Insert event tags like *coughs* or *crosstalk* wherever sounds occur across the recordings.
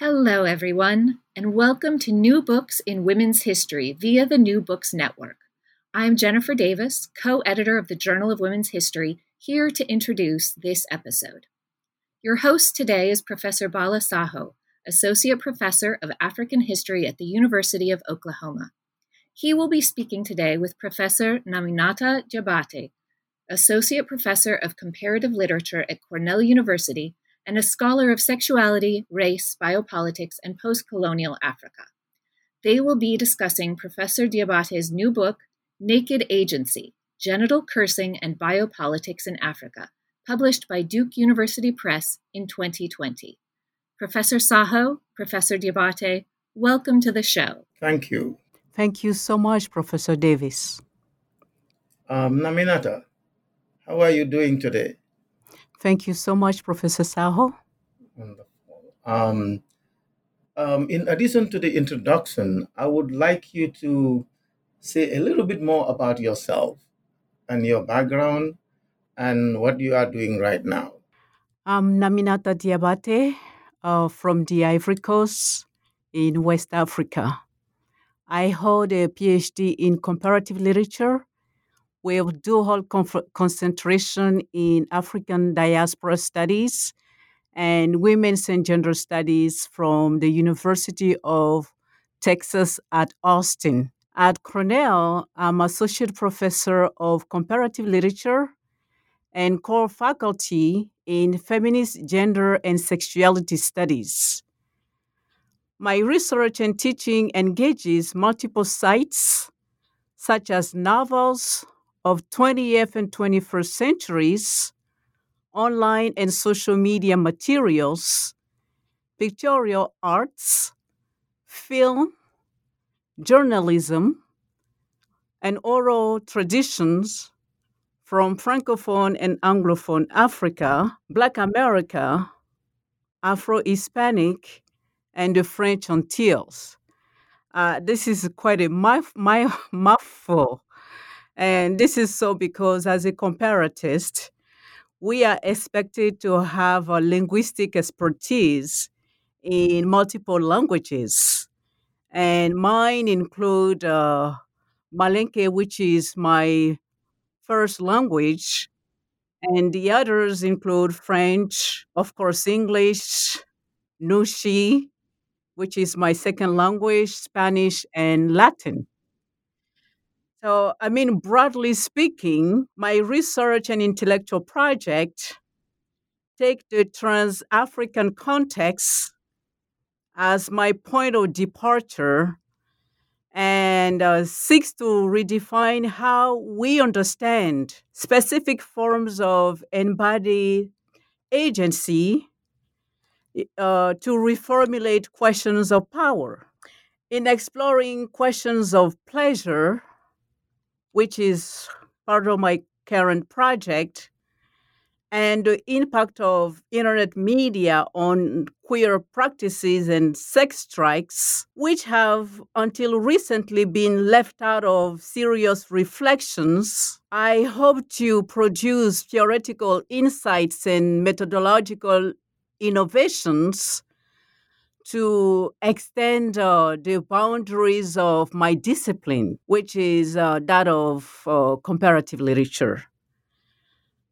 Hello, everyone, and welcome to New Books in Women's History via the New Books Network. I'm Jennifer Davis, co editor of the Journal of Women's History, here to introduce this episode. Your host today is Professor Bala Saho, Associate Professor of African History at the University of Oklahoma. He will be speaking today with Professor Naminata Diabate, Associate Professor of Comparative Literature at Cornell University and a scholar of sexuality, race, biopolitics, and post colonial Africa. They will be discussing Professor Diabate's new book, Naked Agency Genital Cursing and Biopolitics in Africa, published by Duke University Press in 2020. Professor Saho, Professor Diabate, welcome to the show. Thank you. Thank you so much, Professor Davis. Um, Naminata, how are you doing today? Thank you so much, Professor Saho. Wonderful. Um, um, in addition to the introduction, I would like you to say a little bit more about yourself and your background and what you are doing right now. I'm Naminata Diabate uh, from the Ivory Coast in West Africa. I hold a PhD in comparative literature with dual conf- concentration in African diaspora studies and women's and gender studies from the University of Texas at Austin. At Cornell, I'm associate professor of comparative literature and core faculty in feminist gender and sexuality studies. My research and teaching engages multiple sites, such as novels of 20th and 21st centuries, online and social media materials, pictorial arts, film, journalism, and oral traditions from Francophone and Anglophone Africa, Black America, Afro Hispanic, and the French Antilles. Uh, this is quite a mouth, *laughs* mouthful. And this is so because, as a comparatist, we are expected to have a linguistic expertise in multiple languages. And mine include uh, Malinke, which is my first language, and the others include French, of course, English, Nouchi, which is my second language, Spanish, and Latin. So, I mean, broadly speaking, my research and intellectual project take the trans African context as my point of departure and uh, seeks to redefine how we understand specific forms of embodied agency uh, to reformulate questions of power. In exploring questions of pleasure, which is part of my current project, and the impact of internet media on queer practices and sex strikes, which have until recently been left out of serious reflections. I hope to produce theoretical insights and methodological innovations to extend uh, the boundaries of my discipline, which is uh, that of uh, comparative literature.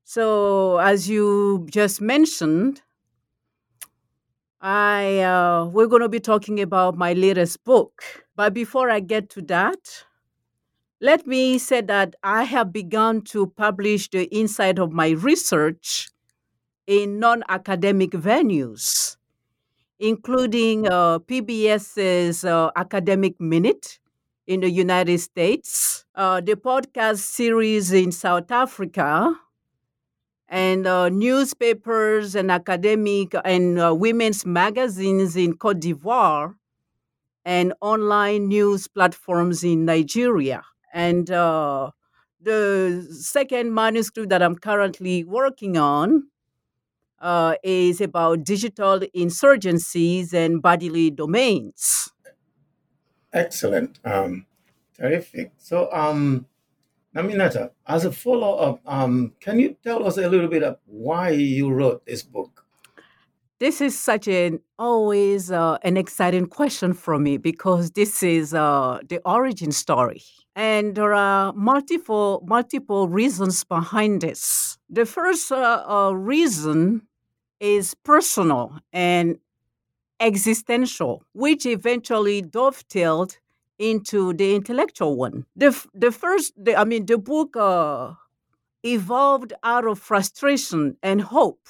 So, as you just mentioned, I uh, we're going to be talking about my latest book. But before I get to that, let me say that I have begun to publish the inside of my research in non-academic venues, including uh, PBS's uh, Academic Minute in the United States, uh, the podcast series in South Africa, and uh, newspapers and academic and uh, women's magazines in Cote d'Ivoire, and online news platforms in Nigeria. And uh, the second manuscript that I'm currently working on uh, is about digital insurgencies and bodily domains. Excellent. Um, terrific. So, um, Naminata, as a follow up, um, can you tell us a little bit of why you wrote this book? This is such an always uh, an exciting question for me because this is uh, the origin story, and there are multiple multiple reasons behind this. The first uh, uh reason is personal and existential, which eventually dovetailed into the intellectual one. The the first, the, I mean, the book uh, evolved out of frustration and hope.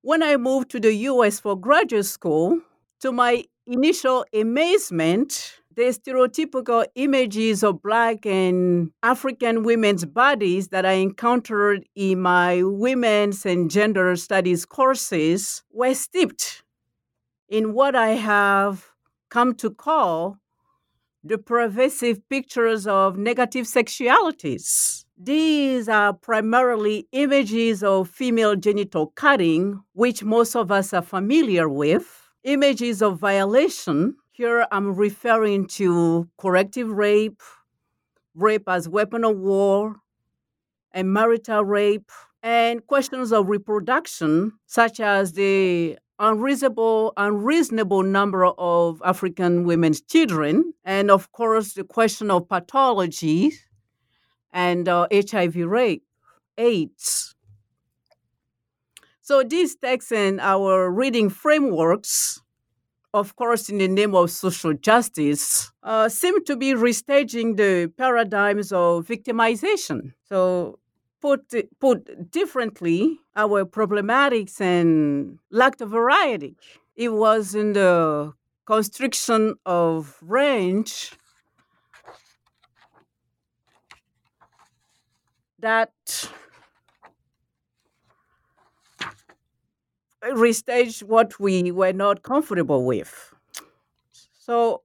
When I moved to the U.S. for graduate school, to my initial amazement, the stereotypical images of Black and African women's bodies that I encountered in my women's and gender studies courses were steeped in what I have come to call the pervasive pictures of negative sexualities. These are primarily images of female genital cutting, which most of us are familiar with, images of violation. Here I'm referring to corrective rape, rape as weapon of war, and marital rape, and questions of reproduction, such as the unreasonable unreasonable number of African women's children, and of course the question of pathology and uh, HIV rape, AIDS. So these texts and our reading frameworks, of course, in the name of social justice, uh, seem to be restaging the paradigms of victimization. So put put differently, our problematics and lack of variety. It was in the constriction of range that restaged what we were not comfortable with. So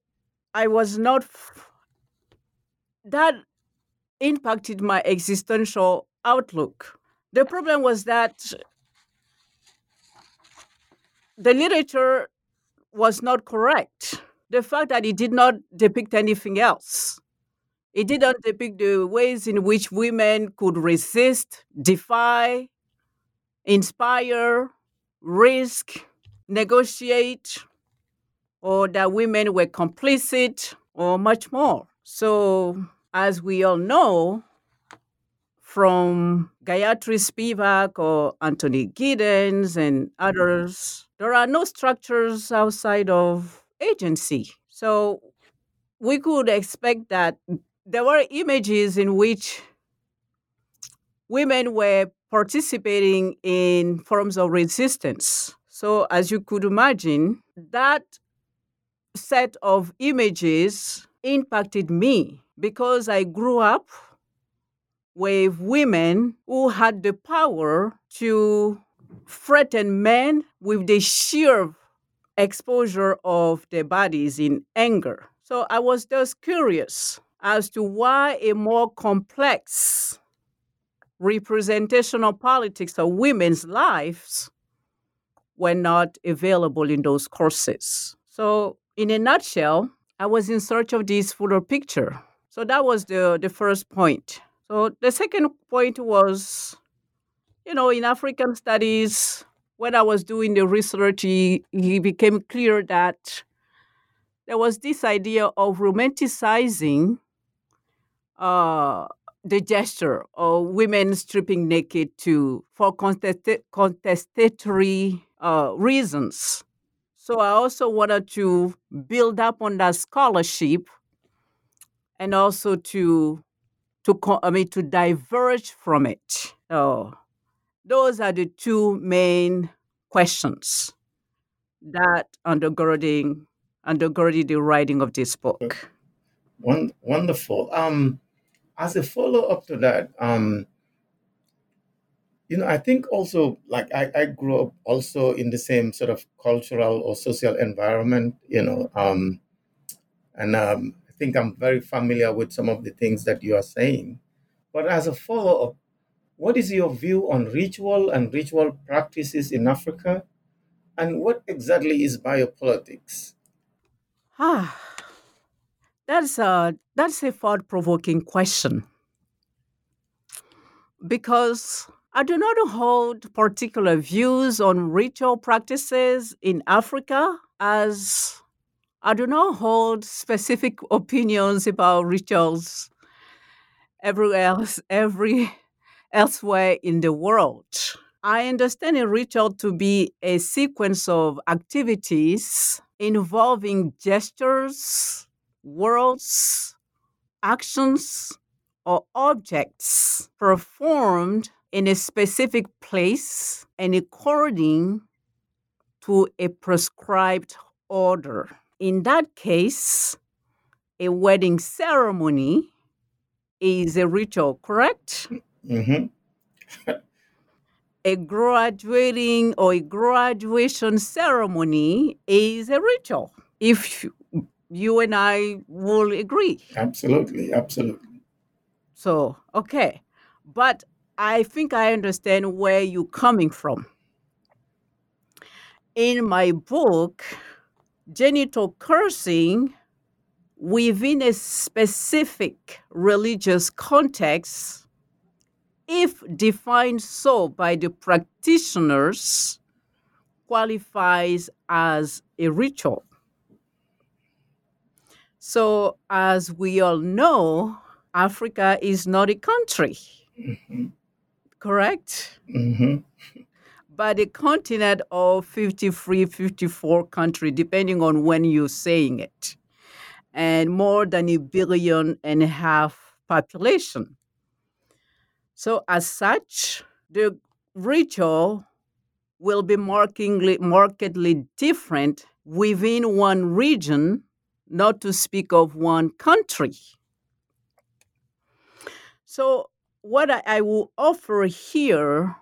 I was not, that impacted my existential outlook. The problem was that the literature was not correct. The fact that it did not depict anything else. It didn't depict the ways in which women could resist, defy, inspire, risk, negotiate, or that women were complicit, or much more. So, as we all know, from Gayatri Spivak or Anthony Giddens and others, there are no structures outside of agency. So we could expect that there were images in which women were participating in forms of resistance. So, as you could imagine, that set of images impacted me because I grew up with women who had the power to threaten men with the sheer exposure of their bodies in anger. So I was just curious as to why a more complex representational politics of women's lives were not available in those courses. So, in a nutshell, I was in search of this fuller picture. So that was the, the first point. So the second point was, you know, in African studies, when I was doing the research, it, became clear that there was this idea of romanticizing uh, the gesture of women stripping naked to for contest- contestatory uh, reasons. So I also wanted to build up on that scholarship and also to to I mean to diverge from it. So those are the two main questions that undergirding undergirding the writing of this book. Wonderful. Um, as a follow up to that, um, you know, I think also like I, I grew up also in the same sort of cultural or social environment, you know, um, and um, I think I'm very familiar with some of the things that you are saying. But as a follow up, what is your view on ritual and ritual practices in Africa? And what exactly is biopolitics? Ah, that's a that's a thought provoking question because I do not hold particular views on ritual practices in Africa as I do not hold specific *laughs* opinions about rituals everywhere else, every *laughs* elsewhere in the world. I understand a ritual to be a sequence of activities involving gestures, words, actions, or objects performed in a specific place and according to a prescribed order. In that case, a wedding ceremony is a ritual, correct? Mm-hmm. a graduating or a graduation ceremony is a ritual. If you and I will agree. Absolutely, absolutely. So, okay. But I think I understand where you're coming from. In my book, genital cursing within a specific religious context if defined so by the practitioners, qualifies as a ritual. So, as we all know, Africa is not a country, Mm-hmm. correct? Mm-hmm. But a continent of 53, 54 countries, depending on when you're saying it, and more than a billion and a half population. So, as such, the ritual will be markedly, markedly different within one region, not to speak of one country. So, what I, I will offer here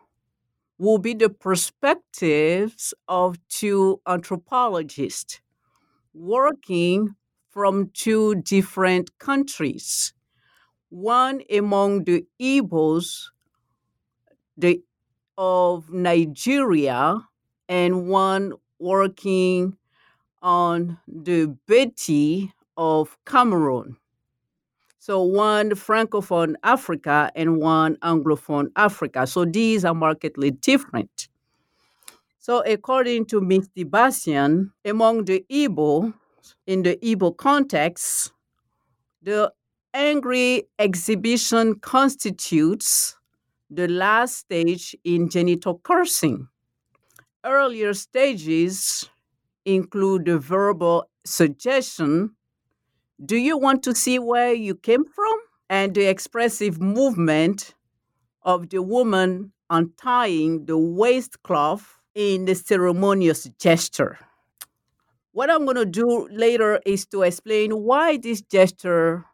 will be the perspectives of two anthropologists working from two different countries one among the Igbos the, of Nigeria and one working on the Beti of Cameroon. So one Francophone Africa and one Anglophone Africa. So these are markedly different. So according to Misty Bastian, among the Igbo, in the Igbo context, the angry exhibition constitutes the last stage in genital cursing. Earlier stages include the verbal suggestion Do you want to see where you came from? and the expressive movement of the woman untying the waistcloth in the ceremonious gesture. What I'm going to do later is to explain why this gesture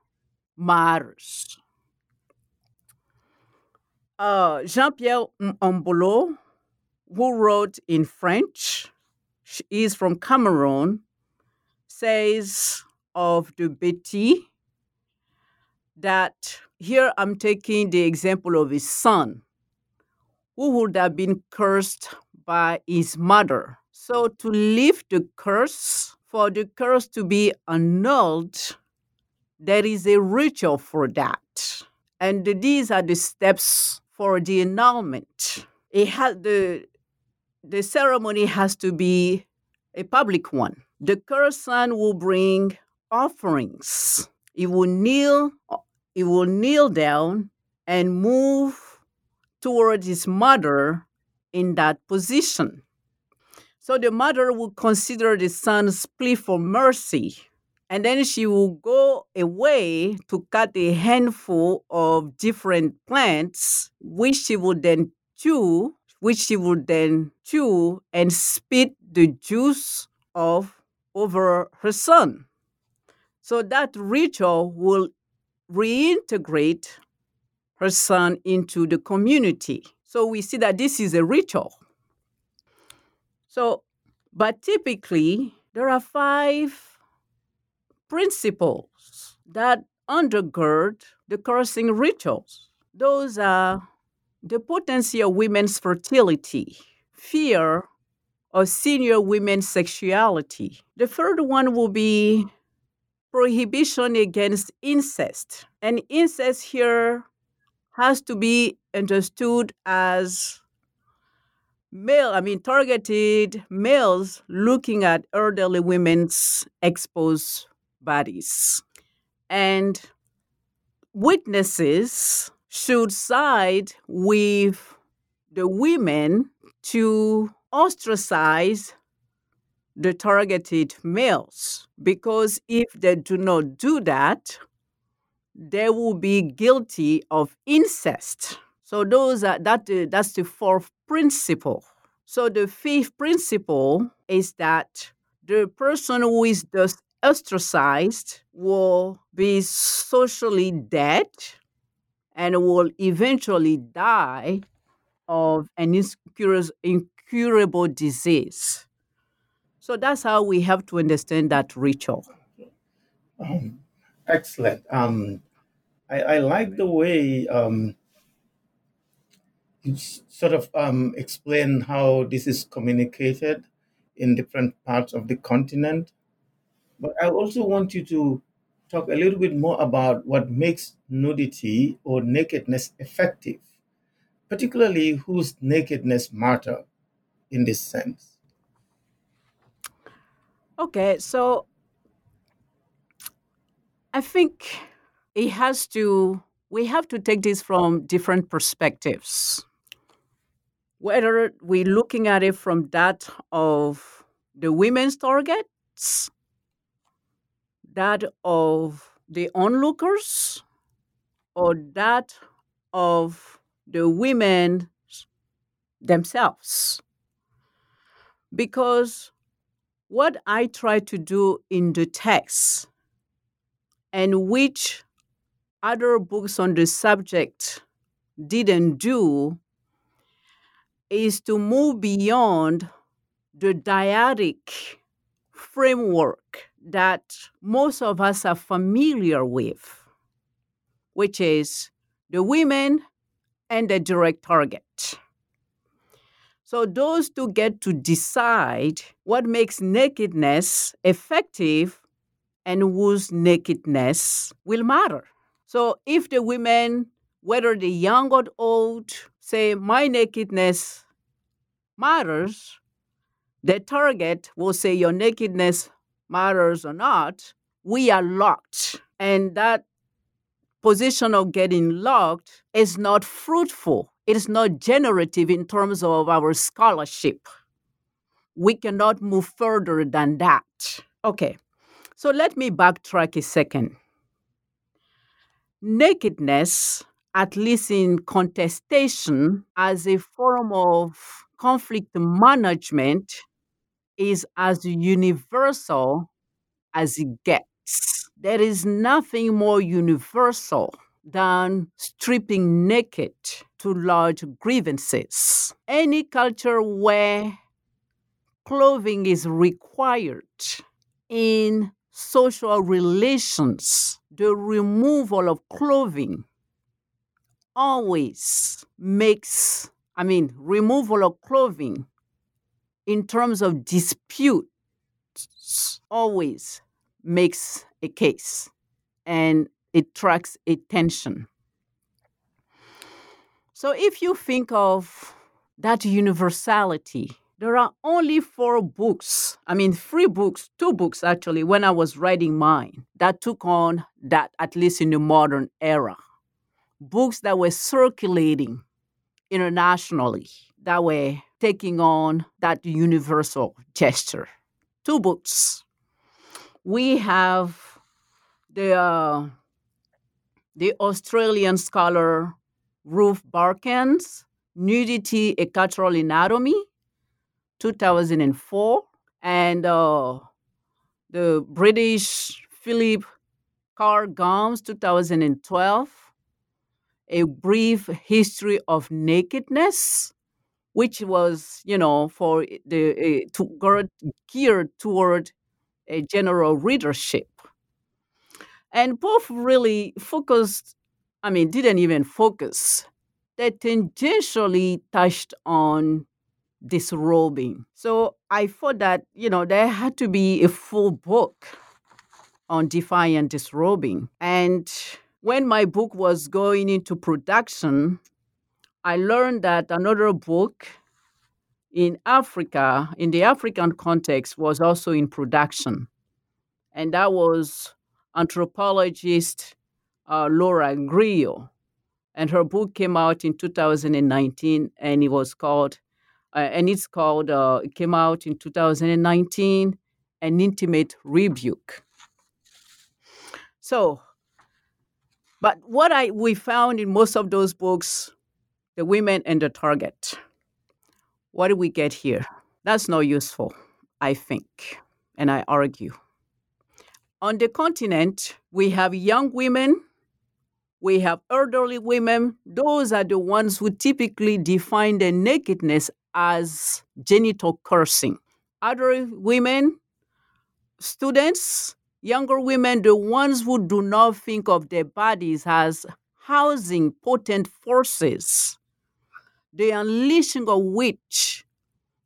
matters. Uh, Jean Pierre Ombolo, who wrote in French, is from Cameroon, says of Beti that here I'm taking the example of his son, who would have been cursed by his mother. So, to lift the curse, for the curse to be annulled, there is a ritual for that. And these are the steps for the annulment. It has the the ceremony has to be a public one. The son will bring offerings. He will kneel he will kneel down and move toward his mother in that position. So the mother will consider the son's plea for mercy, and then she will go away to cut a handful of different plants, which she will then chew, which she would then chew and spit the juice of over her son. So that ritual will reintegrate her son into the community. So we see that this is a ritual. So, but typically, there are five principles that undergird the cursing rituals. Those are the potency of women's fertility, fear of senior women's sexuality. The third one will be prohibition against incest. And incest here has to be understood as male, I mean, targeted males looking at elderly women's exposed bodies. And witnesses should side with the women to ostracize the targeted males because if they do not do that, they will be guilty of incest. So those are that uh, that's the fourth principle. So the fifth principle is that the person who is thus ostracized will be socially dead and will eventually die of an incurable disease. So that's how we have to understand that ritual. Um, excellent. Um, I, I, like the way um, you sort of um, explain how this is communicated in different parts of the continent. But I also want you to talk a little bit more about what makes nudity or nakedness effective, particularly whose nakedness matter in this sense. Okay, so I think it has to, we have to take this from different perspectives. Whether we're looking at it from that of the women's targets, that of the onlookers, or that of the women themselves. Because what I try to do in the text and which other books on the subject didn't do is to move beyond the dyadic framework that most of us are familiar with, which is the women and the direct target. So those two get to decide what makes nakedness effective and whose nakedness will matter. So if the women, whether the young or old, say my nakedness matters, the target will say your nakedness matters or not, we are locked. And that position of getting locked is not fruitful it is not generative in terms of our scholarship. We cannot move further than that. Okay, so let me backtrack a second. Nakedness, at least in contestation, as a form of conflict management, is as universal as it gets. There is nothing more universal than stripping naked to large grievances. Any culture where clothing is required in social relations, the removal of clothing always makes, I mean, removal of clothing in terms of dispute always makes a case. And it tracks attention. So if you think of that universality, there are only four books, I mean, three books, two books actually, when I was writing mine, that took on that, at least in the modern era. books that were circulating internationally that were taking on that universal gesture. Two books. We have the uh, the Australian scholar Ruth Barcan's Nudity, a Cultural Anatomy, 2004, and uh, the British Philip Carr Gomm, 2012, A Brief History of Nakedness, which was, you know, for the uh, to, geared toward a general readership. And both really focused, I mean, didn't even focus. They tangentially touched on disrobing. So I thought that, you know, there had to be a full book on defiant disrobing. And when my book was going into production, I learned that another book in Africa, in the African context, was also in production. And that was anthropologist uh, Laura Grillo. And her book came out in 2019, and it was called, uh, and it's called, uh, it came out in 2019, An Intimate Rebuke. So, but what I we found in most of those books, the women and the target. What do we get here? That's not useful, I think, and I argue. On the continent, we have young women, we have elderly women. Those are the ones who typically define their nakedness as genital cursing. Other women, students, younger women, the ones who do not think of their bodies as housing potent forces, the unleashing of which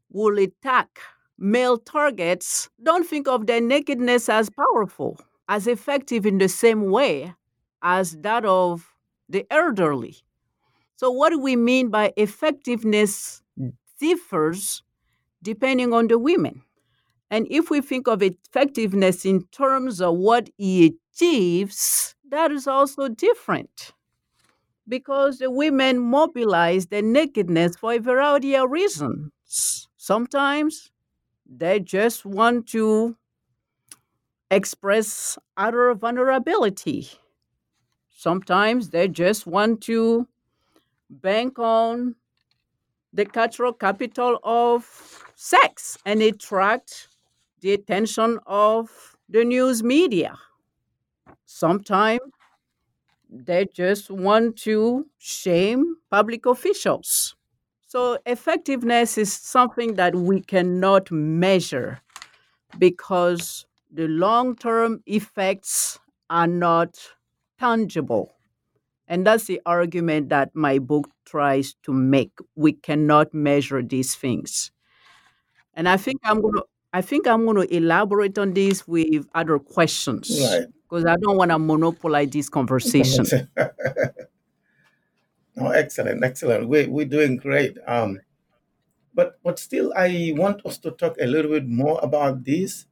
will attack male targets, don't think of their nakedness as powerful, as effective in the same way as that of the elderly. So, what do we mean by effectiveness differs depending on the women? And if we think of effectiveness in terms of what he achieves, that is also different. Because the women mobilize their nakedness for a variety of reasons. Sometimes they just want to express utter vulnerability. Sometimes they just want to bank on the cultural capital of sex and attract the attention of the news media. Sometimes they just want to shame public officials. So, effectiveness is something that we cannot measure because the long term effects are not tangible. And that's the argument that my book tries to make. We cannot measure these things. And I think I'm going to I think I'm going to elaborate on this with other questions. Right. Because I don't want to monopolize this conversation. *laughs* oh, excellent, excellent. We, we're doing great. Um, but but still, I want us to talk a little bit more about this,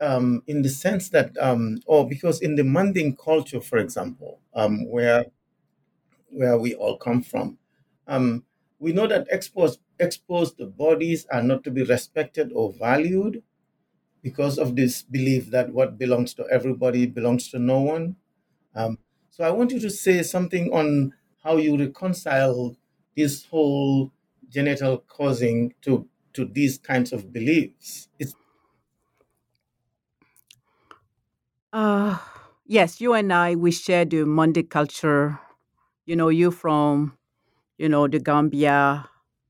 um, in the sense that, um, or because in the Manding culture, for example, um, where where we all come from, um, we know that exposed exposed bodies are not to be respected or valued because of this belief that what belongs to everybody belongs to no one. Um, so I want you to say something on how you reconcile this whole genital cursing to to these kinds of beliefs. It's Uh, yes, you and I, we share the Mande culture. You know, you from, you know, the Gambia,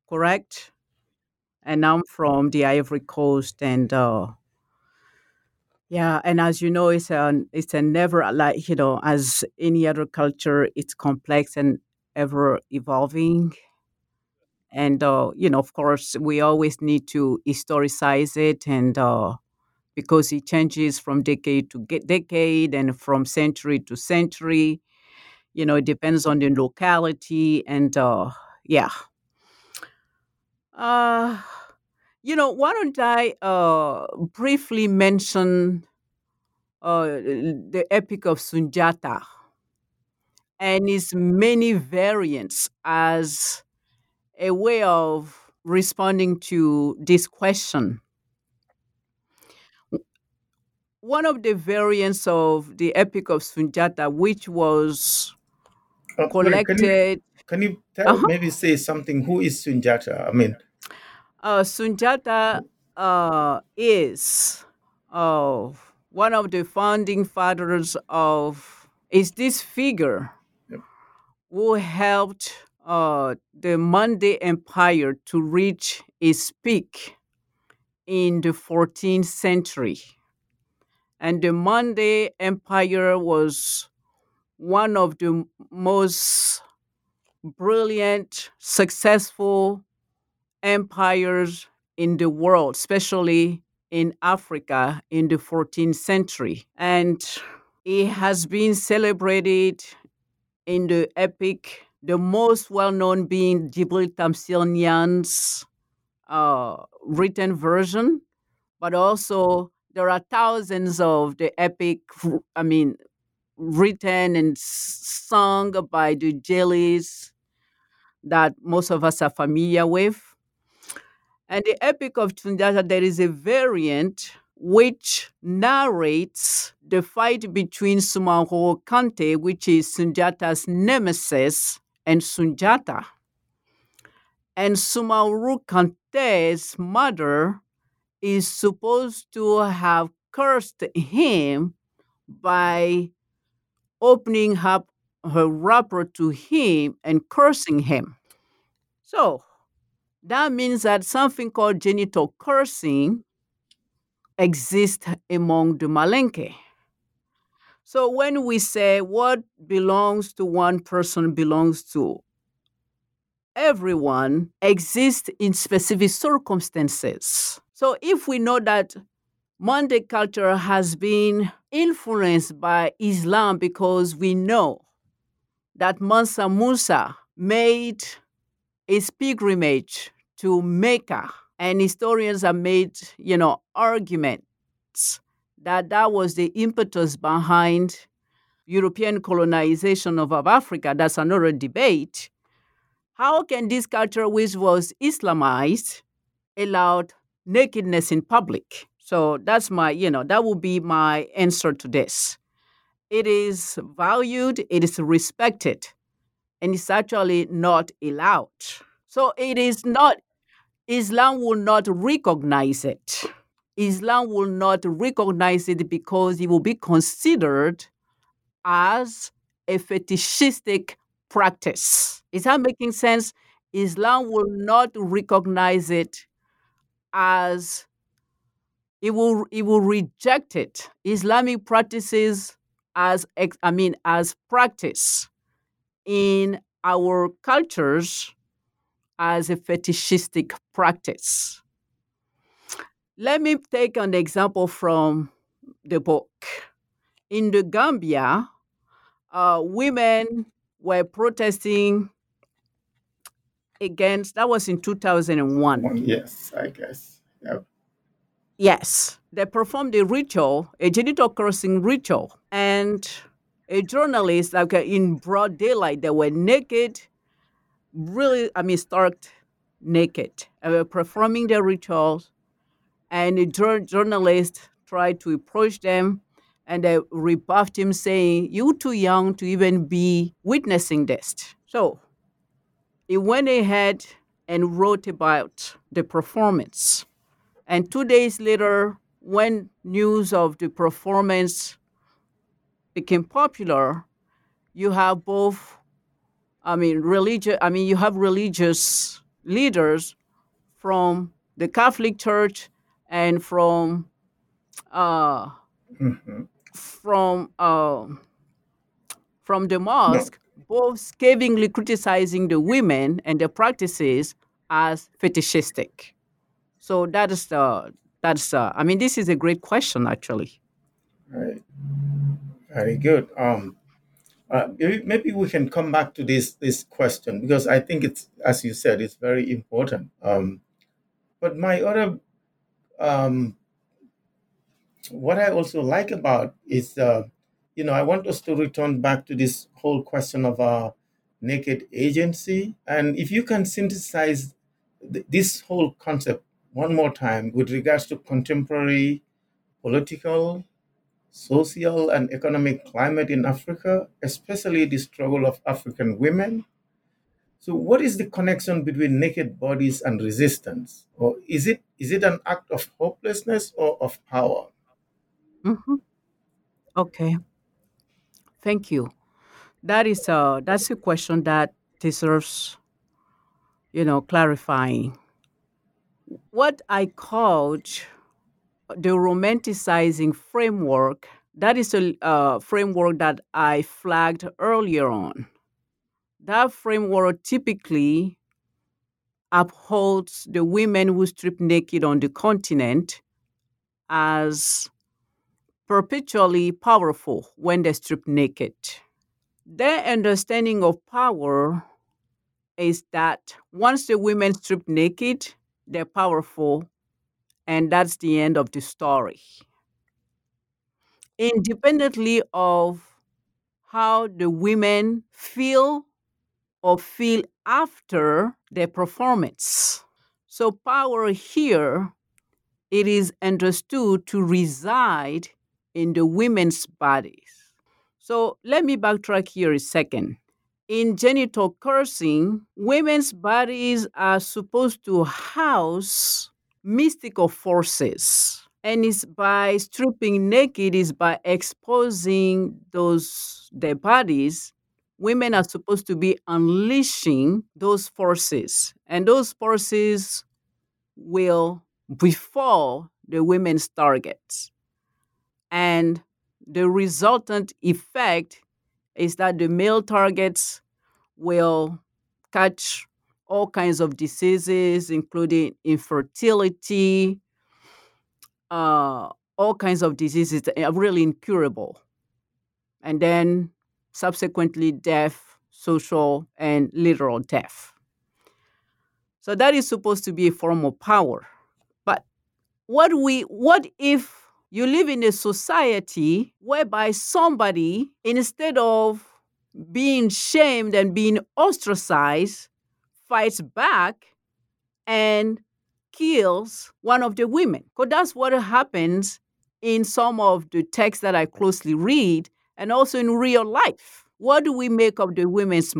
correct? And I'm from the Ivory Coast, and uh, yeah, and as you know, it's a it's a never like you know as any other culture, it's complex and ever evolving. And uh, you know, of course, we always need to historicize it, and uh, because it changes from decade to decade and from century to century. You know, it depends on the locality, and uh, yeah. Uh, you know, why don't I uh, briefly mention uh, the Epic of Sunjata? and its many variants as a way of responding to this question. One of the variants of the Epic of Sunjata, which was Uh, can you collected, can you tell uh-huh. maybe say something? Who is Sunjata? I mean, uh, Sunjata uh, is uh, one of the founding fathers of, is this figure Yep. who helped uh, the Mande Empire to reach its peak in the 14th century. And the Mande Empire was one of the most brilliant, successful empires in the world, especially in Africa in the 14th century. And it has been celebrated in the epic, the most well known being Djibril Tamsir Niane's uh, written version, but also there are thousands of the epic, I mean, written and sung by the Jelis that most of us are familiar with. And the Epic of Sunjata, there is a variant which narrates the fight between Sumaoro Kante, which is Sunjata's nemesis, and Sunjata. And Sumaoro Kante's mother is supposed to have cursed him by opening up her wrapper to him and cursing him. So that means that something called genital cursing exists among the Malinke. So when we say what belongs to one person belongs to everyone, exists in specific circumstances. So if we know that Mande culture has been influenced by Islam because we know that Mansa Musa made his pilgrimage to Mecca, and historians have made, you know, arguments that that was the impetus behind European colonization of, of Africa. That's another debate. How can this culture, which was Islamized, allowed nakedness in public? So that's my, you know, that would be my answer to this. It is valued, it is respected, and it's actually not allowed. So it is not, Islam will not recognize it. Islam will not recognize it because it will be considered as a fetishistic practice. Is that making sense? Islam will not recognize it as it will it will reject it. Islamic practices as I mean as practice in our cultures as a fetishistic practice. Let me take an example from the book. In the Gambia, uh, women were protesting against, that was in 2001. yes, I guess. Yeah. Yes, they performed a ritual, a genital cursing ritual, and a journalist, like uh, in broad daylight, they were naked, really, I mean, stark naked, were performing their rituals. And a jour- journalist tried to approach them, and they rebuffed him, saying, You're too young to even be witnessing this." So he went ahead and wrote about the performance. And two days later, when news of the performance became popular, you have both, I mean, religious, I mean, you have religious leaders from the Catholic Church and from, uh, hmm from, uh, from the mosque, both scathingly criticizing the women and their practices as fetishistic. So that is the that's uh, I mean this is a great question actually. Right. Very good. Um, uh, maybe, we can come back to this this question because I think it's, as you said, it's very important. Um, but my other, um, what I also like about is uh, you know, I want us to return back to this whole question of our naked agency. And if you can synthesize th- this whole concept one more time with regards to contemporary political, social, and economic climate in Africa, especially the struggle of African women. So, what is the connection between naked bodies and resistance? Or is it is it an act of hopelessness or of power? hmm Okay, thank you. That is a that's a question that deserves, you know, clarifying. What I called the romanticizing framework, that is a uh, framework that I flagged earlier on. That framework typically upholds the women who strip naked on the continent as perpetually powerful when they strip naked. Their understanding of power is that once the women strip naked, they're powerful, and that's the end of the story. Independently of how the women feel or feel after their performance. So, power here, it is understood to reside in the women's bodies. So, let me backtrack here a second. In genital cursing, women's bodies are supposed to house mystical forces. And it's by stripping naked, is by exposing those their bodies women are supposed to be unleashing those forces, and those forces will befall the women's targets. And the resultant effect is that the male targets will catch all kinds of diseases, including infertility, uh, all kinds of diseases that are really incurable. And then subsequently death, social, and literal death. So that is supposed to be a form of power. But what we what if you live in a society whereby somebody, instead of being shamed and being ostracized, fights back and kills one of the women? Because that's what happens in some of the texts that I closely read and also in real life. What do we make of the women's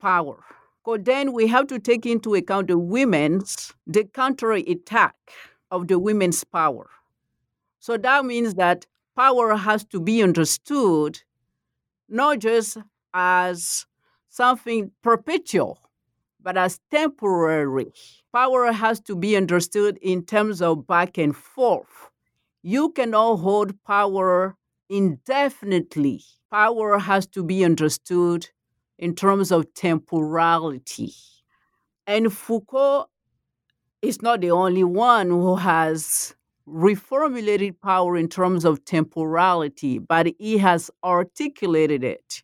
power? Because then we have to take into account the women's, the counter attack of the women's power. So that means that power has to be understood not just as something perpetual, but as temporary. Power has to be understood in terms of back and forth. You cannot hold power indefinitely. Power has to be understood in terms of temporality. And Foucault is not the only one who has reformulated power in terms of temporality, but he has articulated it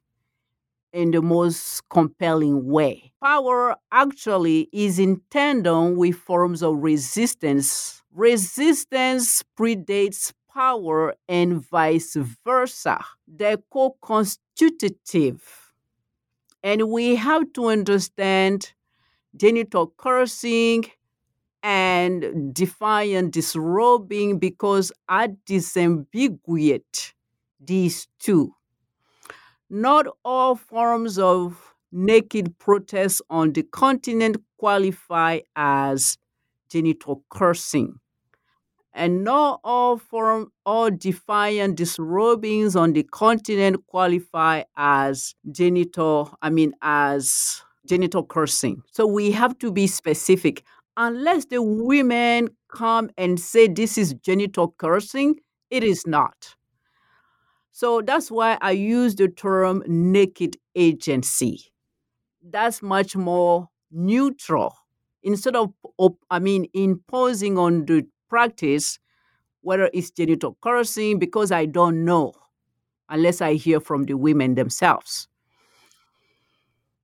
in the most compelling way. Power actually is in tandem with forms of resistance. Resistance predates power and vice versa. They're co constitutive. And we have to understand genital cursing and defiant disrobing because I disambiguate these two. Not all forms of naked protest on the continent qualify as genital cursing. And not all form all defiant disrobings on the continent qualify as genital, I mean as genital cursing. So we have to be specific. Unless the women come and say this is genital cursing, it is not. So that's why I use the term naked agency. That's much more neutral. Instead of, I mean, imposing on the practice whether it's genital cursing, because I don't know unless I hear from the women themselves.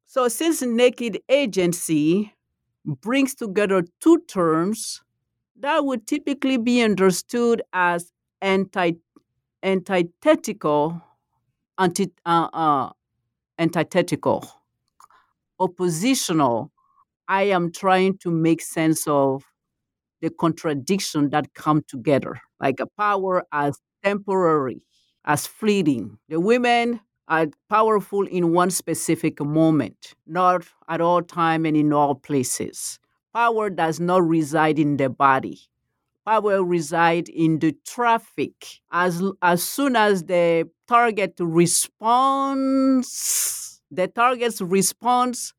So, since naked agency brings together two terms that would typically be understood as anti- antithetical anti, uh, uh, antithetical, oppositional. I am trying to make sense of the contradiction that come together, like a power as temporary, as fleeting. The women are powerful in one specific moment, not at all time and in all places. Power does not reside in the body. Power reside in the traffic. As as soon as the target responds, the target's response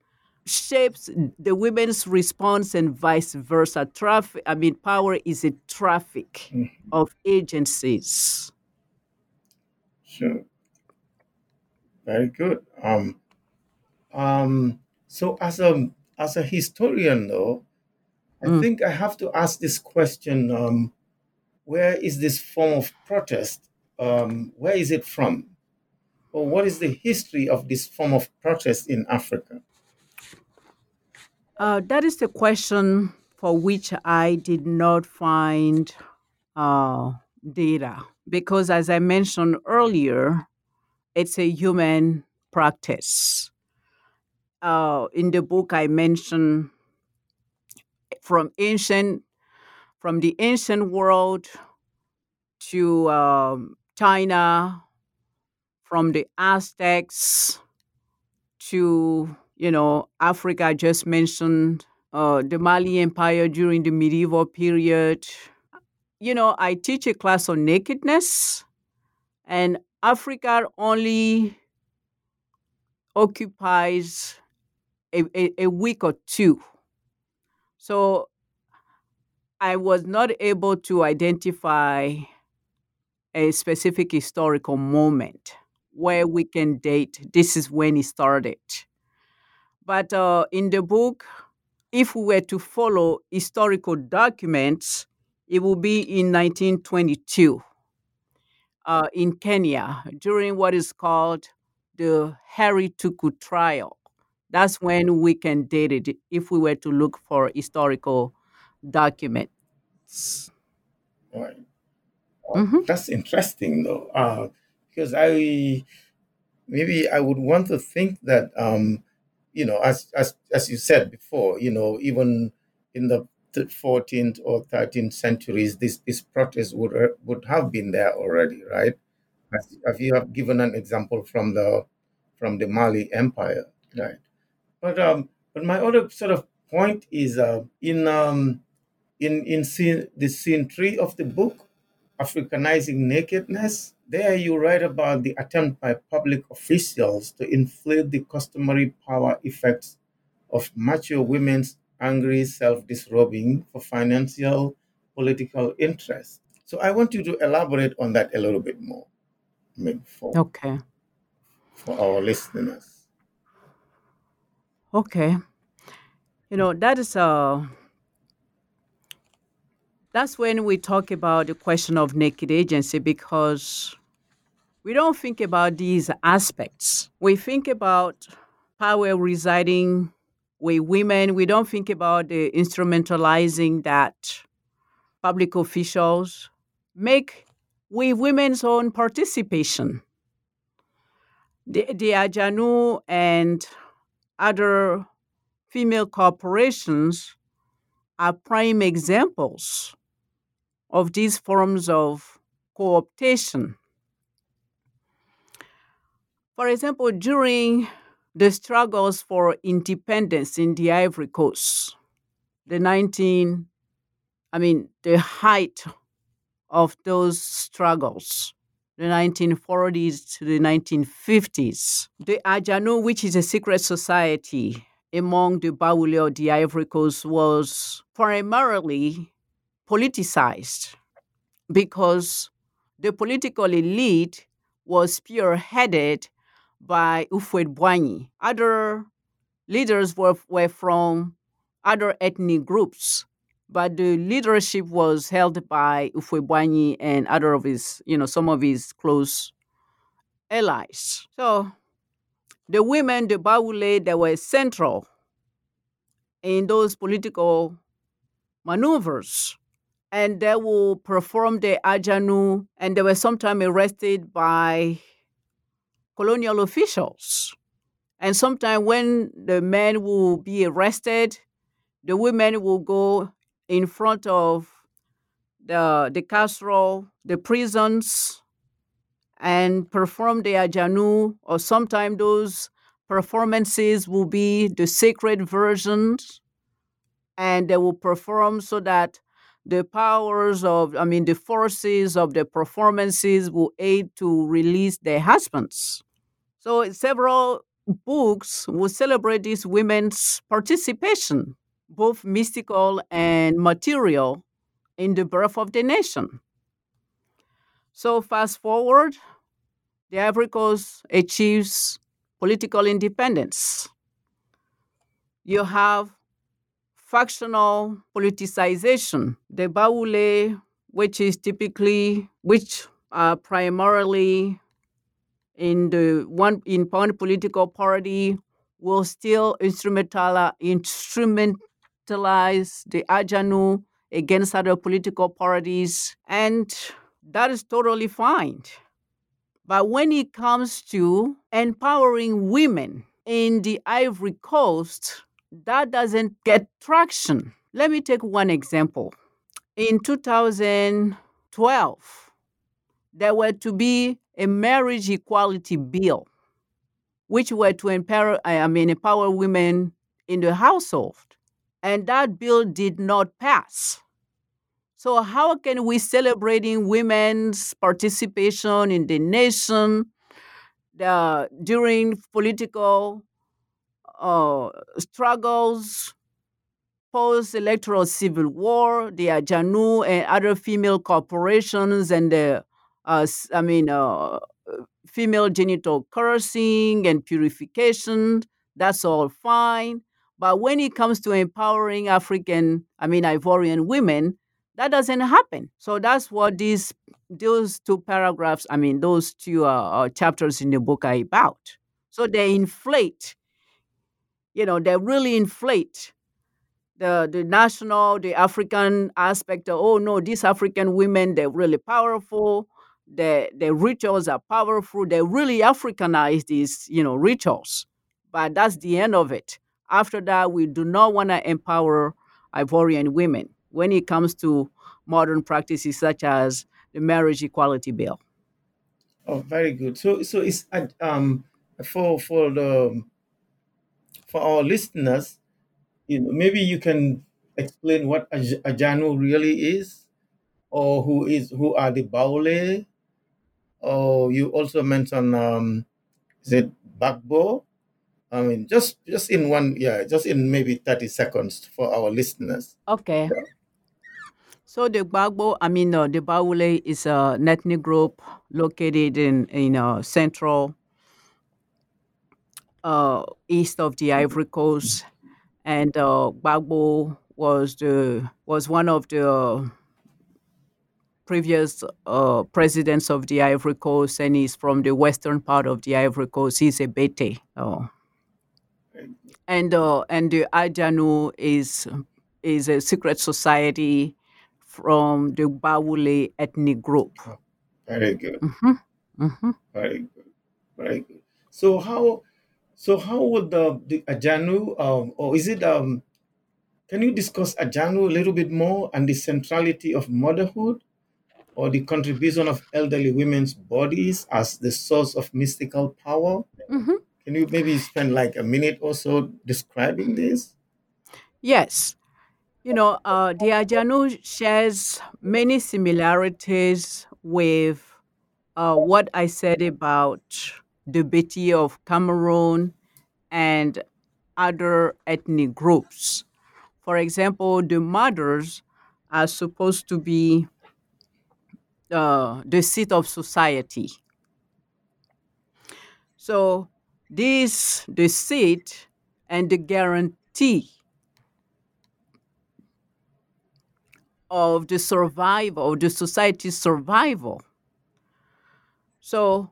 shapes the women's response and vice versa. Traffic, I mean, power is a traffic Mhm. of agencies. Sure. Very good. Um, um, so as a as a historian, though, I Mm. think I have to ask this question: um, Where is this form of protest? Um, where is it from, or what is the history of this form of protest in Africa? Uh, that is the question for which I did not find uh, data because, as I mentioned earlier, it's a human practice. Uh, in the book, I mentioned from ancient, from the ancient world to um, China, from the Aztecs to you know Africa. I just mentioned uh, the Mali Empire during the medieval period. You know, I teach a class on nakedness, and Africa only occupies a, a, a week or two. So I was not able to identify a specific historical moment where we can date this is when it started. But uh, in the book, if we were to follow historical documents, it will be in 1922 uh, in Kenya during what is called the Harry Thuku trial. That's when we can date it if we were to look for historical documents. Right. Mhm. That's interesting, though, uh, because I maybe I would want to think that um, you know, as as as you said before, you know, even in the 14th or 13th centuries, this this protest would uh, would have been there already, right? As, as you have given an example from the from the Mali Empire, right? But um, but my other sort of point is uh, in um, in in scene, the scene three of the book, Africanizing nakedness. There you write about the attempt by public officials to inflate the customary power effects of mature women's angry self-disrobing for financial political interests. So I want you to elaborate on that a little bit more, mean, for, Okay. for our listeners. Okay. You know, that is uh that's when we talk about the question of naked agency because we don't think about these aspects. We think about power residing with women. We don't think about the instrumentalizing that public officials make with women's own participation. The, the Ajanu and other female corporations are prime examples of these forms of cooptation. For example, during the struggles for independence in the Ivory Coast, the 19, I mean, the height of those struggles, the 1940s to the 1950s, the Ajanu, which is a secret society among the Baule of the Ivory Coast, was primarily politicized because the political elite was spearheaded by Houphouët-Boigny. Other leaders were, were from other ethnic groups, but the leadership was held by Houphouët-Boigny and other of his, you know, some of his close allies. So the women, the Baule, they were central in those political maneuvers and they will perform the ajanu and they were sometimes arrested by colonial officials. And sometimes when the men will be arrested, the women will go in front of the, the castle, the prisons, and perform the ajanu, or sometimes those performances will be the sacred versions, and they will perform so that the powers of, I mean, the forces of the performances will aid to release their husbands. So several books will celebrate these women's participation, both mystical and material, in the birth of the nation. So fast forward, the Ivory Coast achieves political independence. You have factional politicization. The Baoulé, which is typically, which are primarily in the one in one political party, will still instrumental, instrumentalize the Ajanu against other political parties, and that is totally fine. But when it comes to empowering women in the Ivory Coast, that doesn't get traction. Let me take one example. In 2012, there were to be a marriage equality bill, which were to empower, I mean, empower women in the household. And that bill did not pass. So, how can we celebrating women's participation in the nation the, during political uh, struggles, post electoral civil war, the Ajanu and other female corporations and the, uh, I mean, uh, female genital cursing and purification, that's all fine. But when it comes to empowering African, I mean, Ivorian women, that doesn't happen. So that's what these those two paragraphs, I mean, those two uh, chapters in the book are about. So they inflate you know, they really inflate the the national, the African aspect of, oh no, these African women, they're really powerful. The the rituals are powerful. They really Africanize these, you know, rituals. But that's the end of it. After that, we do not want to empower Ivorian women when it comes to modern practices such as the marriage equality bill. Oh, very good. So, so it's um for for the for our listeners, you know, maybe you can explain what Ajanu really is, or who is who are the Baule, or you also mentioned um, is it Bagbo? I mean, just just in one, yeah, just in maybe thirty seconds for our listeners. Okay. So the Gbagbo, I mean, uh, the Baule is a ethnic group located in in uh, central uh, east of the Ivory Coast, and uh, Gbagbo was the was one of the previous uh, presidents of the Ivory Coast, and he's from the western part of the Ivory Coast. He's a Bete. Oh. And uh, and the Ajanu is is a secret society from the Baule ethnic group. Very good. Mm-hmm. Mm-hmm. Very good. Very good. So how so how would the, the Ajanu, um, or is it, um, can you discuss Ajanu a little bit more and the centrality of motherhood or the contribution of elderly women's bodies as the source of mystical power? Mm-hmm. Can you maybe spend like a minute or so describing this? Yes. You know, uh, Ajanu shares many similarities with uh, what I said about the Beti of Cameroon, and other ethnic groups. For example, the mothers are supposed to be uh, the seat of society. So, this, the seat and the guarantee of the survival, of the society's survival. So,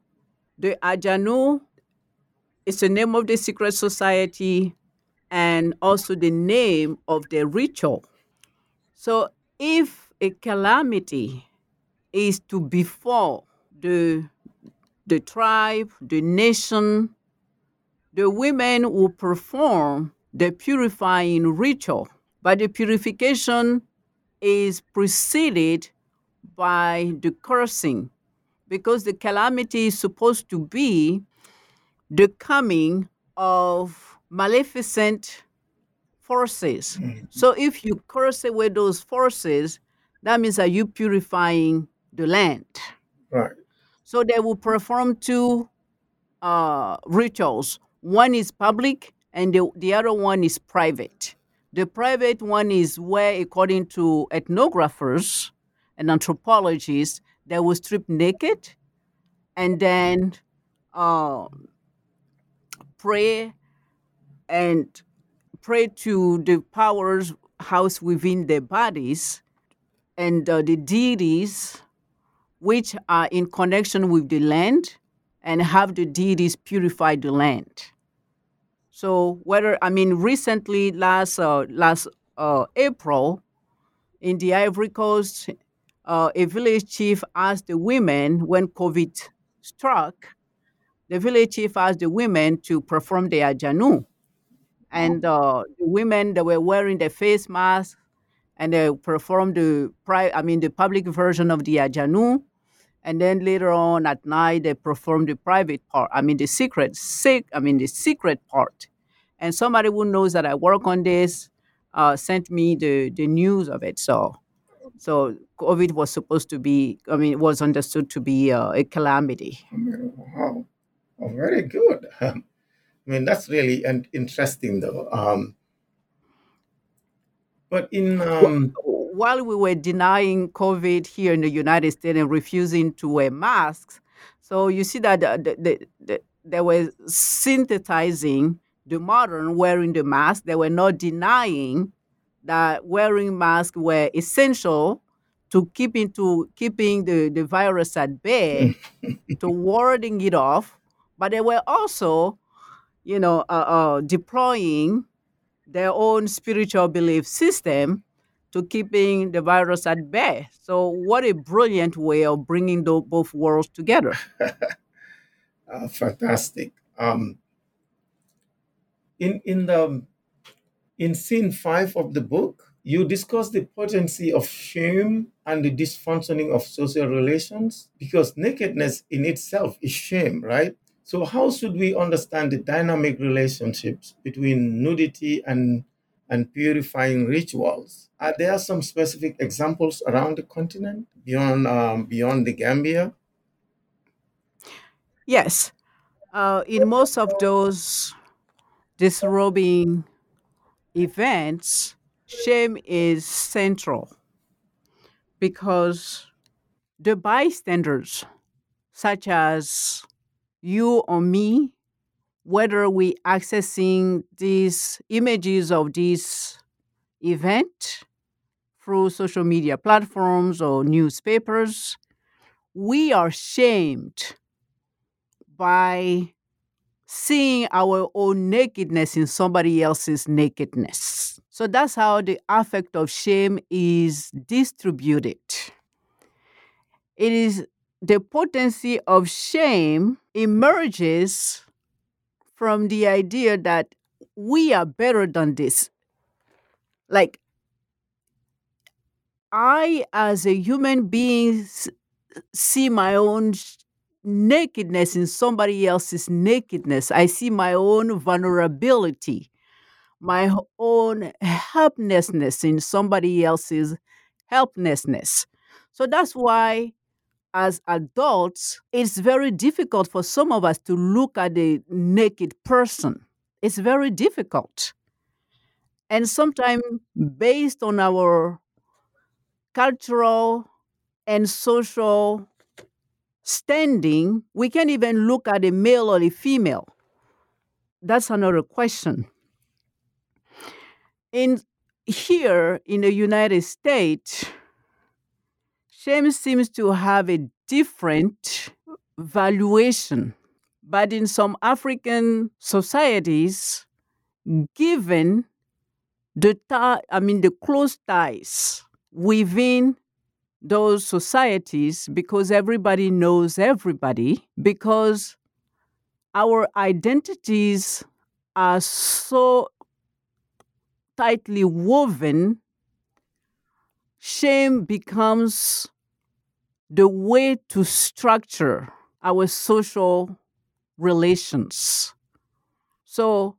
the Ajanu is the name of the secret society and also the name of the ritual. So if a calamity is to befall the the tribe, the nation, the women will perform the purifying ritual. But the purification is preceded by the cursing because the calamity is supposed to be the coming of maleficent forces. Mm. So if you curse away those forces, that means that you purifying the land. Right. So they will perform two uh, rituals. One is public, and the, the other one is private. The private one is where, according to ethnographers and anthropologists, they will strip naked and then uh, pray and pray to the powers housed within their bodies and uh, the deities which are in connection with the land and have the deities purify the land. So whether I mean recently last uh, last uh, April in the Ivory Coast, uh, a village chief asked the women when COVID struck, the village chief asked the women to perform their janu, and uh, the women they were wearing the face masks and they performed the pri- I mean the public version of the ajanu, and then later on at night they perform the private part. I mean the secret, sick. I mean the secret part. And somebody who knows that I work on this uh, sent me the the news of it. So, so COVID was supposed to be. I mean, it was understood to be uh, a calamity. I mean, wow. Oh, very good. *laughs* I mean, that's really an interesting, though. Um, but in um, while we were denying COVID here in the United States and refusing to wear masks, so you see that the, the, the, they were synthesizing the modern wearing the mask. They were not denying that wearing masks were essential to keeping to keeping the, the virus at bay, *laughs* to warding it off. But they were also, you know, uh, uh, deploying their own spiritual belief system to keeping the virus at bay. So, what a brilliant way of bringing tho- both worlds together. uh, *laughs* fantastic. Um, in in the in scene five of the book, you discuss the potency of shame and the dysfunctioning of social relations because nakedness in itself is shame, right? So, how should we understand the dynamic relationships between nudity and and purifying rituals? Are there some specific examples around the continent beyond um, beyond the Gambia? Yes, uh, in most of those disrobing events, shame is central because the bystanders, such as you or me, whether we accessing these images of this event through social media platforms or newspapers, we are shamed by seeing our own nakedness in somebody else's nakedness. So that's how the affect of shame is distributed. It is the potency of shame emerges from the idea that we are better than this. Like, I, as a human being, see my own nakedness in somebody else's nakedness. I see my own vulnerability, my own helplessness in somebody else's helplessness. So that's why, as adults, it's very difficult for some of us to look at a naked person. It's very difficult. And sometimes, based on our cultural and social standing, we can't even look at a male or a female. That's another question. In here in the United States, shame seems to have a different valuation. But in some African societies, given the tie, I mean the close ties within those societies because everybody knows everybody, because our identities are so tightly woven, shame becomes the way to structure our social relations. So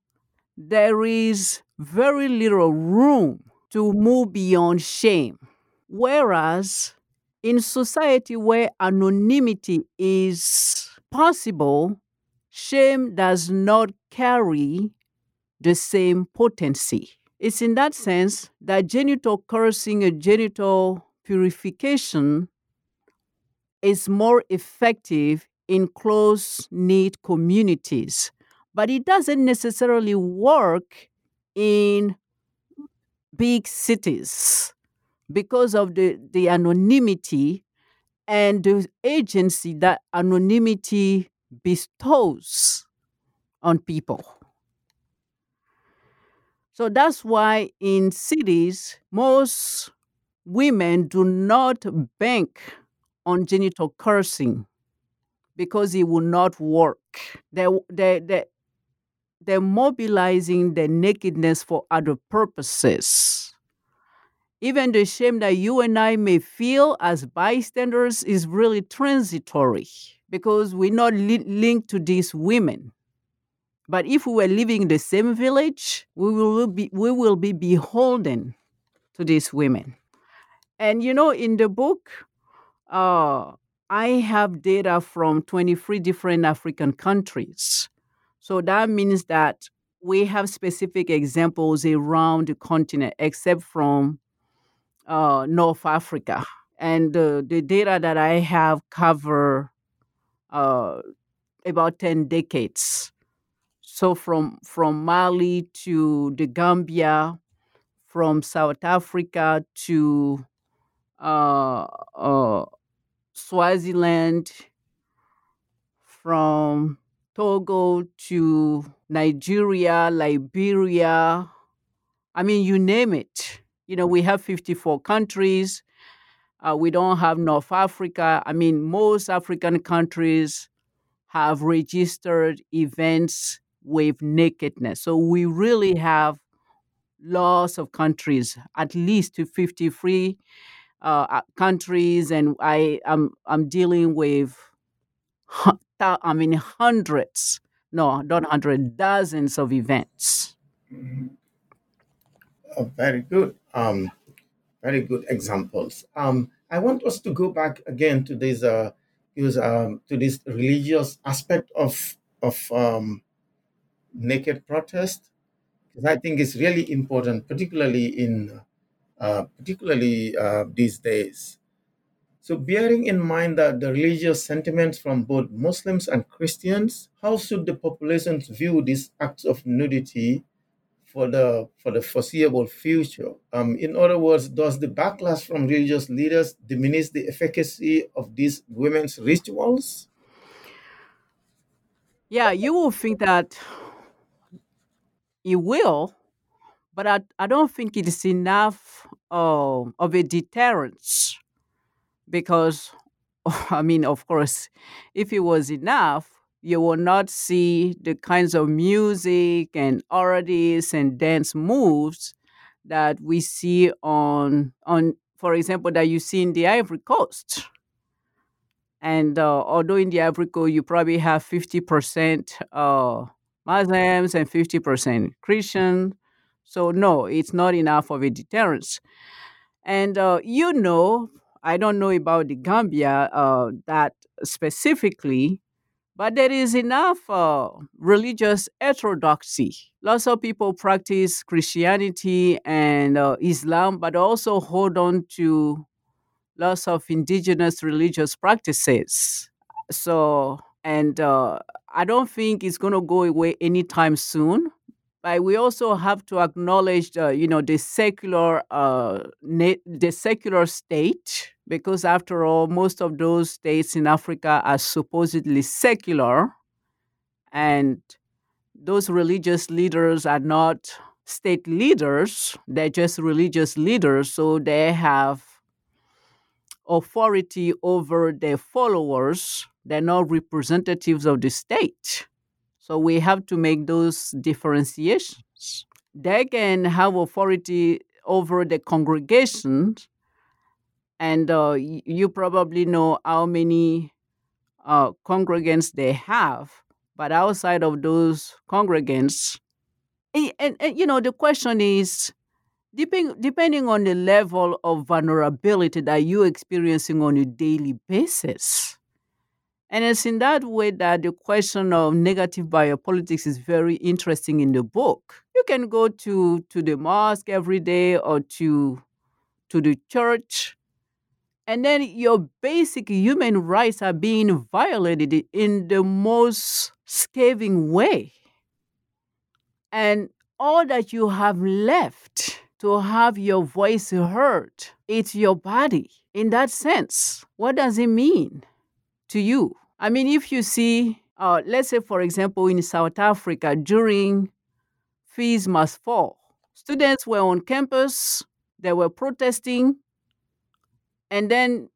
there is very little room to move beyond shame. Whereas in society where anonymity is possible, shame does not carry the same potency. It's in that sense that genital cursing and genital purification is more effective in close knit communities, but it doesn't necessarily work in big cities because of the, the anonymity and the agency that anonymity bestows on people. So that's why in cities, most women do not bank on genital cursing because it will not work. They, they, they, they're mobilizing their nakedness for other purposes. Even the shame that you and I may feel as bystanders is really transitory because we're not li- linked to these women. But if we were living in the same village, we will be, we will be beholden to these women. And you know, in the book, uh, I have data from 23 different African countries. So that means that we have specific examples around the continent, except from uh, North Africa. And uh, the data that I have cover uh, about 10 decades. So from, from Mali to the Gambia, from South Africa to uh, uh, Swaziland, from Togo to Nigeria, Liberia. I mean, you name it. You know, we have 54 countries. Uh, we don't have North Africa. I mean, most African countries have registered events with nakedness. So we really have lots of countries, at least to 53 uh, countries, and I am I'm, I'm dealing with I mean hundreds, no, not hundred, dozens of events. Mm-hmm. Oh, very good. Um, very good examples. Um, I want us to go back again to this uh, use um, to this religious aspect of of um, naked protest because I think it's really important, particularly in uh, particularly uh, these days. So, bearing in mind that the religious sentiments from both Muslims and Christians, how should the populations view these acts of nudity for the for the foreseeable future? Um, in other words, does the backlash from religious leaders diminish the efficacy of these women's rituals? Yeah, you will think that it will, but I, I don't think it is enough uh, of a deterrence because, *laughs* I mean, of course, if it was enough, you will not see the kinds of music and oddities and dance moves that we see on on for example that you see in the Ivory Coast. And uh, although in the Ivory Coast you probably have fifty percent uh, Muslims and fifty percent Christian, so no, it's not enough of a deterrence. And uh, you know, I don't know about the Gambia uh, that specifically, but there is enough uh, religious heterodoxy. Lots of people practice Christianity and uh, Islam, but also hold on to lots of indigenous religious practices. So, and uh, I don't think it's going to go away anytime soon. But we also have to acknowledge, you know, the secular, uh, na- the secular state, because after all, most of those states in Africa are supposedly secular, and those religious leaders are not state leaders; they're just religious leaders. So they have authority over their followers. They're not representatives of the state. So we have to make those differentiations. They can have authority over the congregation, and uh, you probably know how many uh, congregants they have. But outside of those congregants, and, and, and you know, the question is depending, depending on the level of vulnerability that you're experiencing on a daily basis. And it's in that way that the question of negative biopolitics is very interesting in the book. You can go to, to the mosque every day or to, to the church, and then your basic human rights are being violated in the most scathing way. And all that you have left to have your voice heard, it's your body. In that sense, what does it mean to you? I mean, if you see, uh, let's say, for example, in South Africa during Fees Must Fall, students were on campus, they were protesting, and then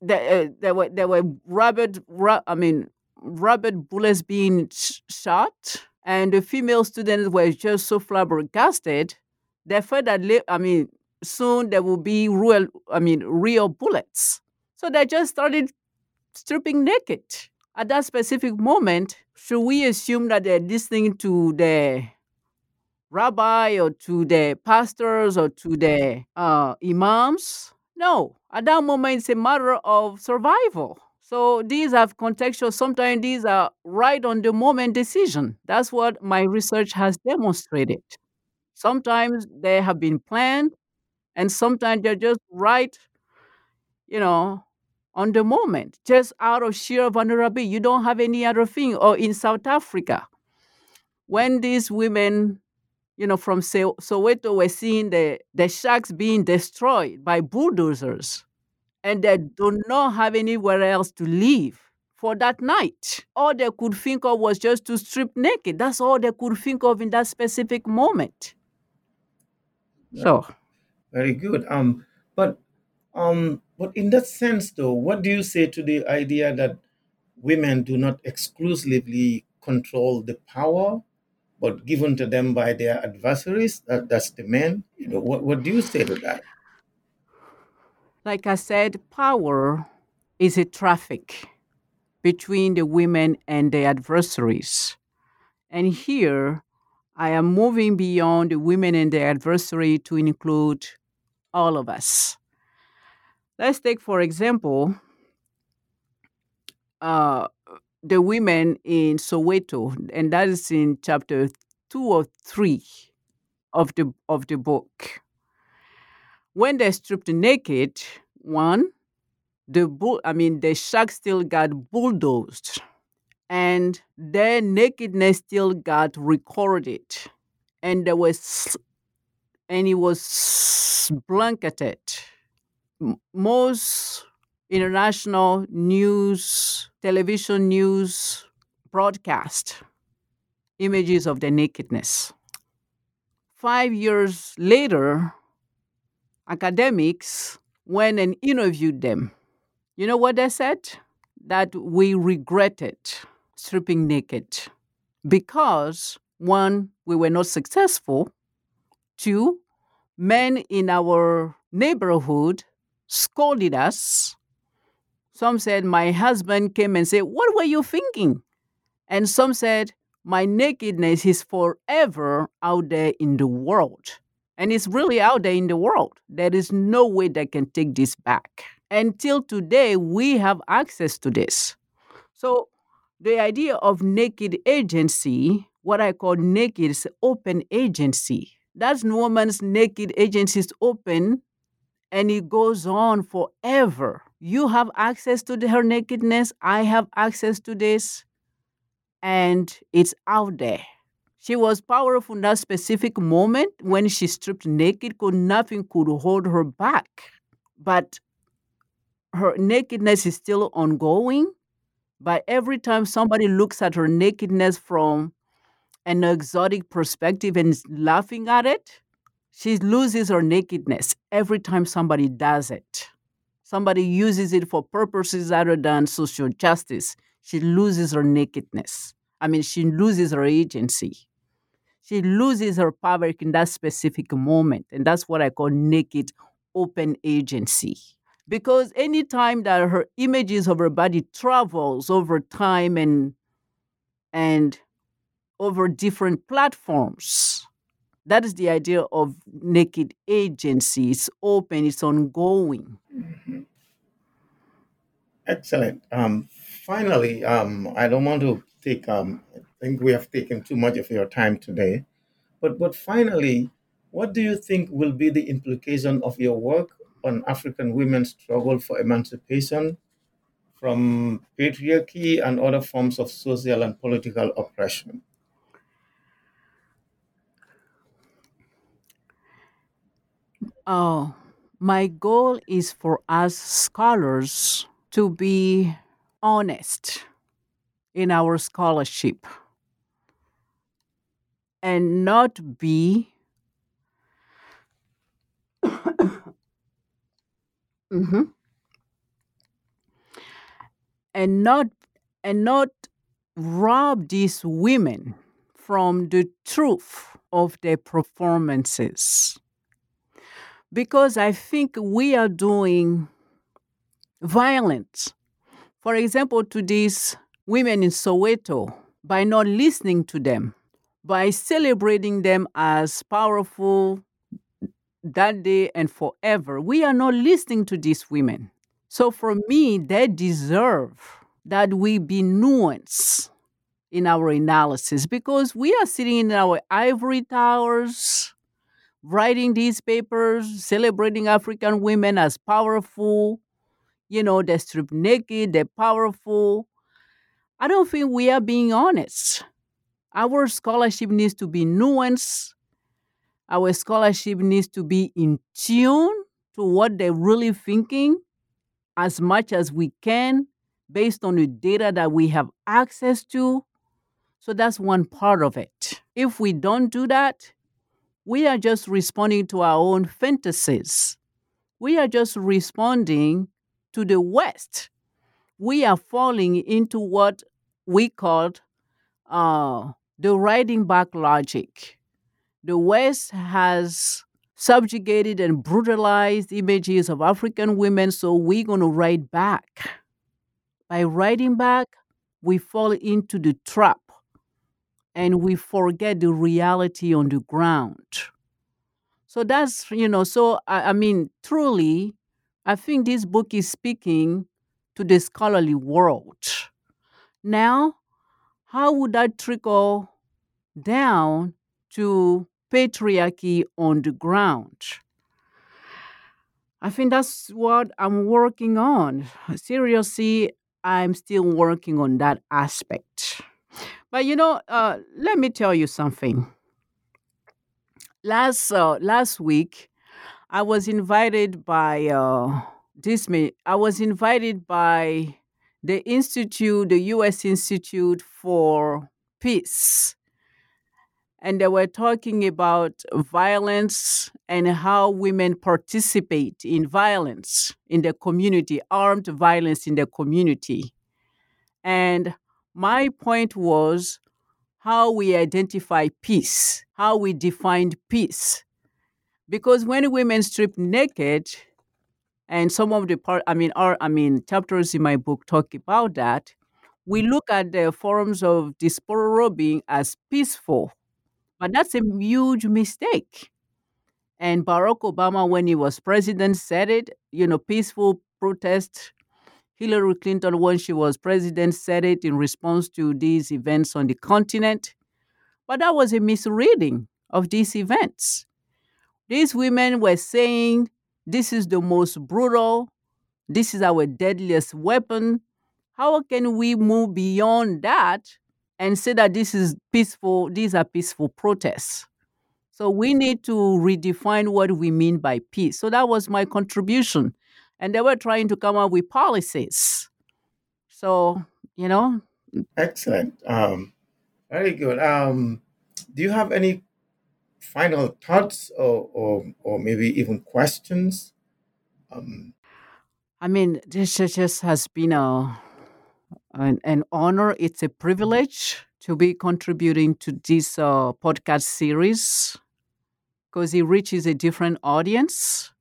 there, uh, there were there were rubber, ru- I mean, rubber bullets being sh- shot, and the female students were just so flabbergasted. They felt that, I mean, soon there will be real, I mean, real bullets. So they just started stripping naked. At that specific moment, should we assume that they're listening to the rabbi or to the pastors or to the uh, imams? No. At that moment, it's a matter of survival. So these have contextual, sometimes these are right on the moment decision. That's what my research has demonstrated. Sometimes they have been planned, and sometimes they're just right, you know, on the moment, just out of sheer vulnerability. You don't have any other thing. Or in South Africa, when these women, you know, from So- Soweto were seeing the, the shacks being destroyed by bulldozers, and they do not have anywhere else to live for that night. All they could think of was just to strip naked. That's all they could think of in that specific moment. So, Very good. Um, but um, but in that sense, though, what do you say to the idea that women do not exclusively control the power, but given to them by their adversaries? That, that's the men. You know, what what do you say to that? like I said, power is a traffic between the women and the adversaries. And here, I am moving beyond the women and the adversary to include all of us. Let's take, for example, uh, the women in Soweto, and that is in chapter two or three of the of the book. When they're stripped naked, one, the bull, I mean, the shack still got bulldozed, and their nakedness still got recorded, and there was, and it was blanketed. Most international news, television news broadcast images of the nakedness. Five years later, academics went and interviewed them. You know what they said? That we regretted stripping naked because, one, we were not successful. Two, men in our neighborhood scolded us. Some said, My husband came and said, What were you thinking? And some said, My nakedness is forever out there in the world. And it's really out there in the world. There is no way they can take this back. Until today, we have access to this. So, the idea of naked agency, what I call naked, is open agency. That woman's naked agency is open and it goes on forever. You have access to the- her nakedness, I have access to this, and it's out there. She was powerful in that specific moment when she stripped naked, could nothing could hold her back. But her nakedness is still ongoing. But every time somebody looks at her nakedness from an exotic perspective and is laughing at it, she loses her nakedness every time somebody does it. somebody uses it for purposes other than social justice, she loses her nakedness. I mean, she loses her agency. She loses her power in that specific moment. And that's what I call naked open agency. Because anytime that her images of her body travels over time and and over different platforms, that is the idea of naked agency. It's open, it's ongoing. Mm-hmm. Excellent. Um, finally, um, I don't want to take. Um, I think we have taken too much of your time today, but but finally, what do you think will be the implication of your work on African women's struggle for emancipation from patriarchy and other forms of social and political oppression? Oh, my goal is for us scholars to be honest in our scholarship and not be *coughs* Mhm. and not and not rob these women from the truth of their performances because I think we are doing violence. For example, to these women in Soweto by not listening to them, by celebrating them as powerful that day and forever. We are not listening to these women. So for me, they deserve that we be nuanced in our analysis because we are sitting in our ivory towers writing these papers, celebrating African women as powerful. You know, they're stripped naked, they're powerful. I don't think we are being honest. Our scholarship needs to be nuanced. Our scholarship needs to be in tune to what they're really thinking as much as we can based on the data that we have access to. So that's one part of it. If we don't do that, we are just responding to our own fantasies. We are just responding to the West. We are falling into what we called uh, the riding back logic. The West has subjugated and brutalized images of African women, so we're going to ride back. By riding back, we fall into the trap and we forget the reality on the ground. So that's, you know, so I, I mean, truly, I think this book is speaking to the scholarly world. Now, how would that trickle down to patriarchy on the ground? I think that's what I'm working on. Seriously, I'm still working on that aspect. But you know, uh, let me tell you something. Last uh, last week, I was invited by uh, this. I was invited by the institute, the U.S. Institute for Peace, and they were talking about violence and how women participate in violence in the community, armed violence in the community. And my point was how we identify peace, how we defined peace. Because when women strip naked, and some of the part, I mean, our, I mean, chapters in my book talk about that. We look at the forms of disrobing as peaceful, but that's a huge mistake. And Barack Obama, when he was president, said it. You know, peaceful protest Hillary Clinton, when she was president, said it in response to these events on the continent. But that was a misreading of these events. These women were saying this is the most brutal, this is our deadliest weapon. How can we move beyond that and say that this is peaceful, these are peaceful protests? So we need to redefine what we mean by peace. So that was my contribution and they were trying to come up with policies. So, you know. Excellent. Um, very good. Um, do you have any final thoughts or, or, or maybe even questions? Um, I mean, this just has been a an, an honor. It's a privilege to be contributing to this uh, podcast series because it reaches a different audience.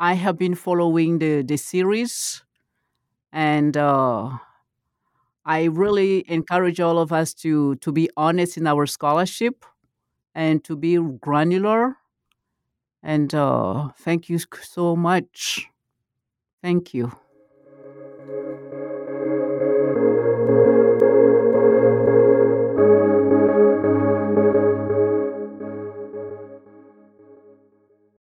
I have been following the, the series, and uh, I really encourage all of us to, to be honest in our scholarship and to be granular. And uh, thank you so much. Thank you.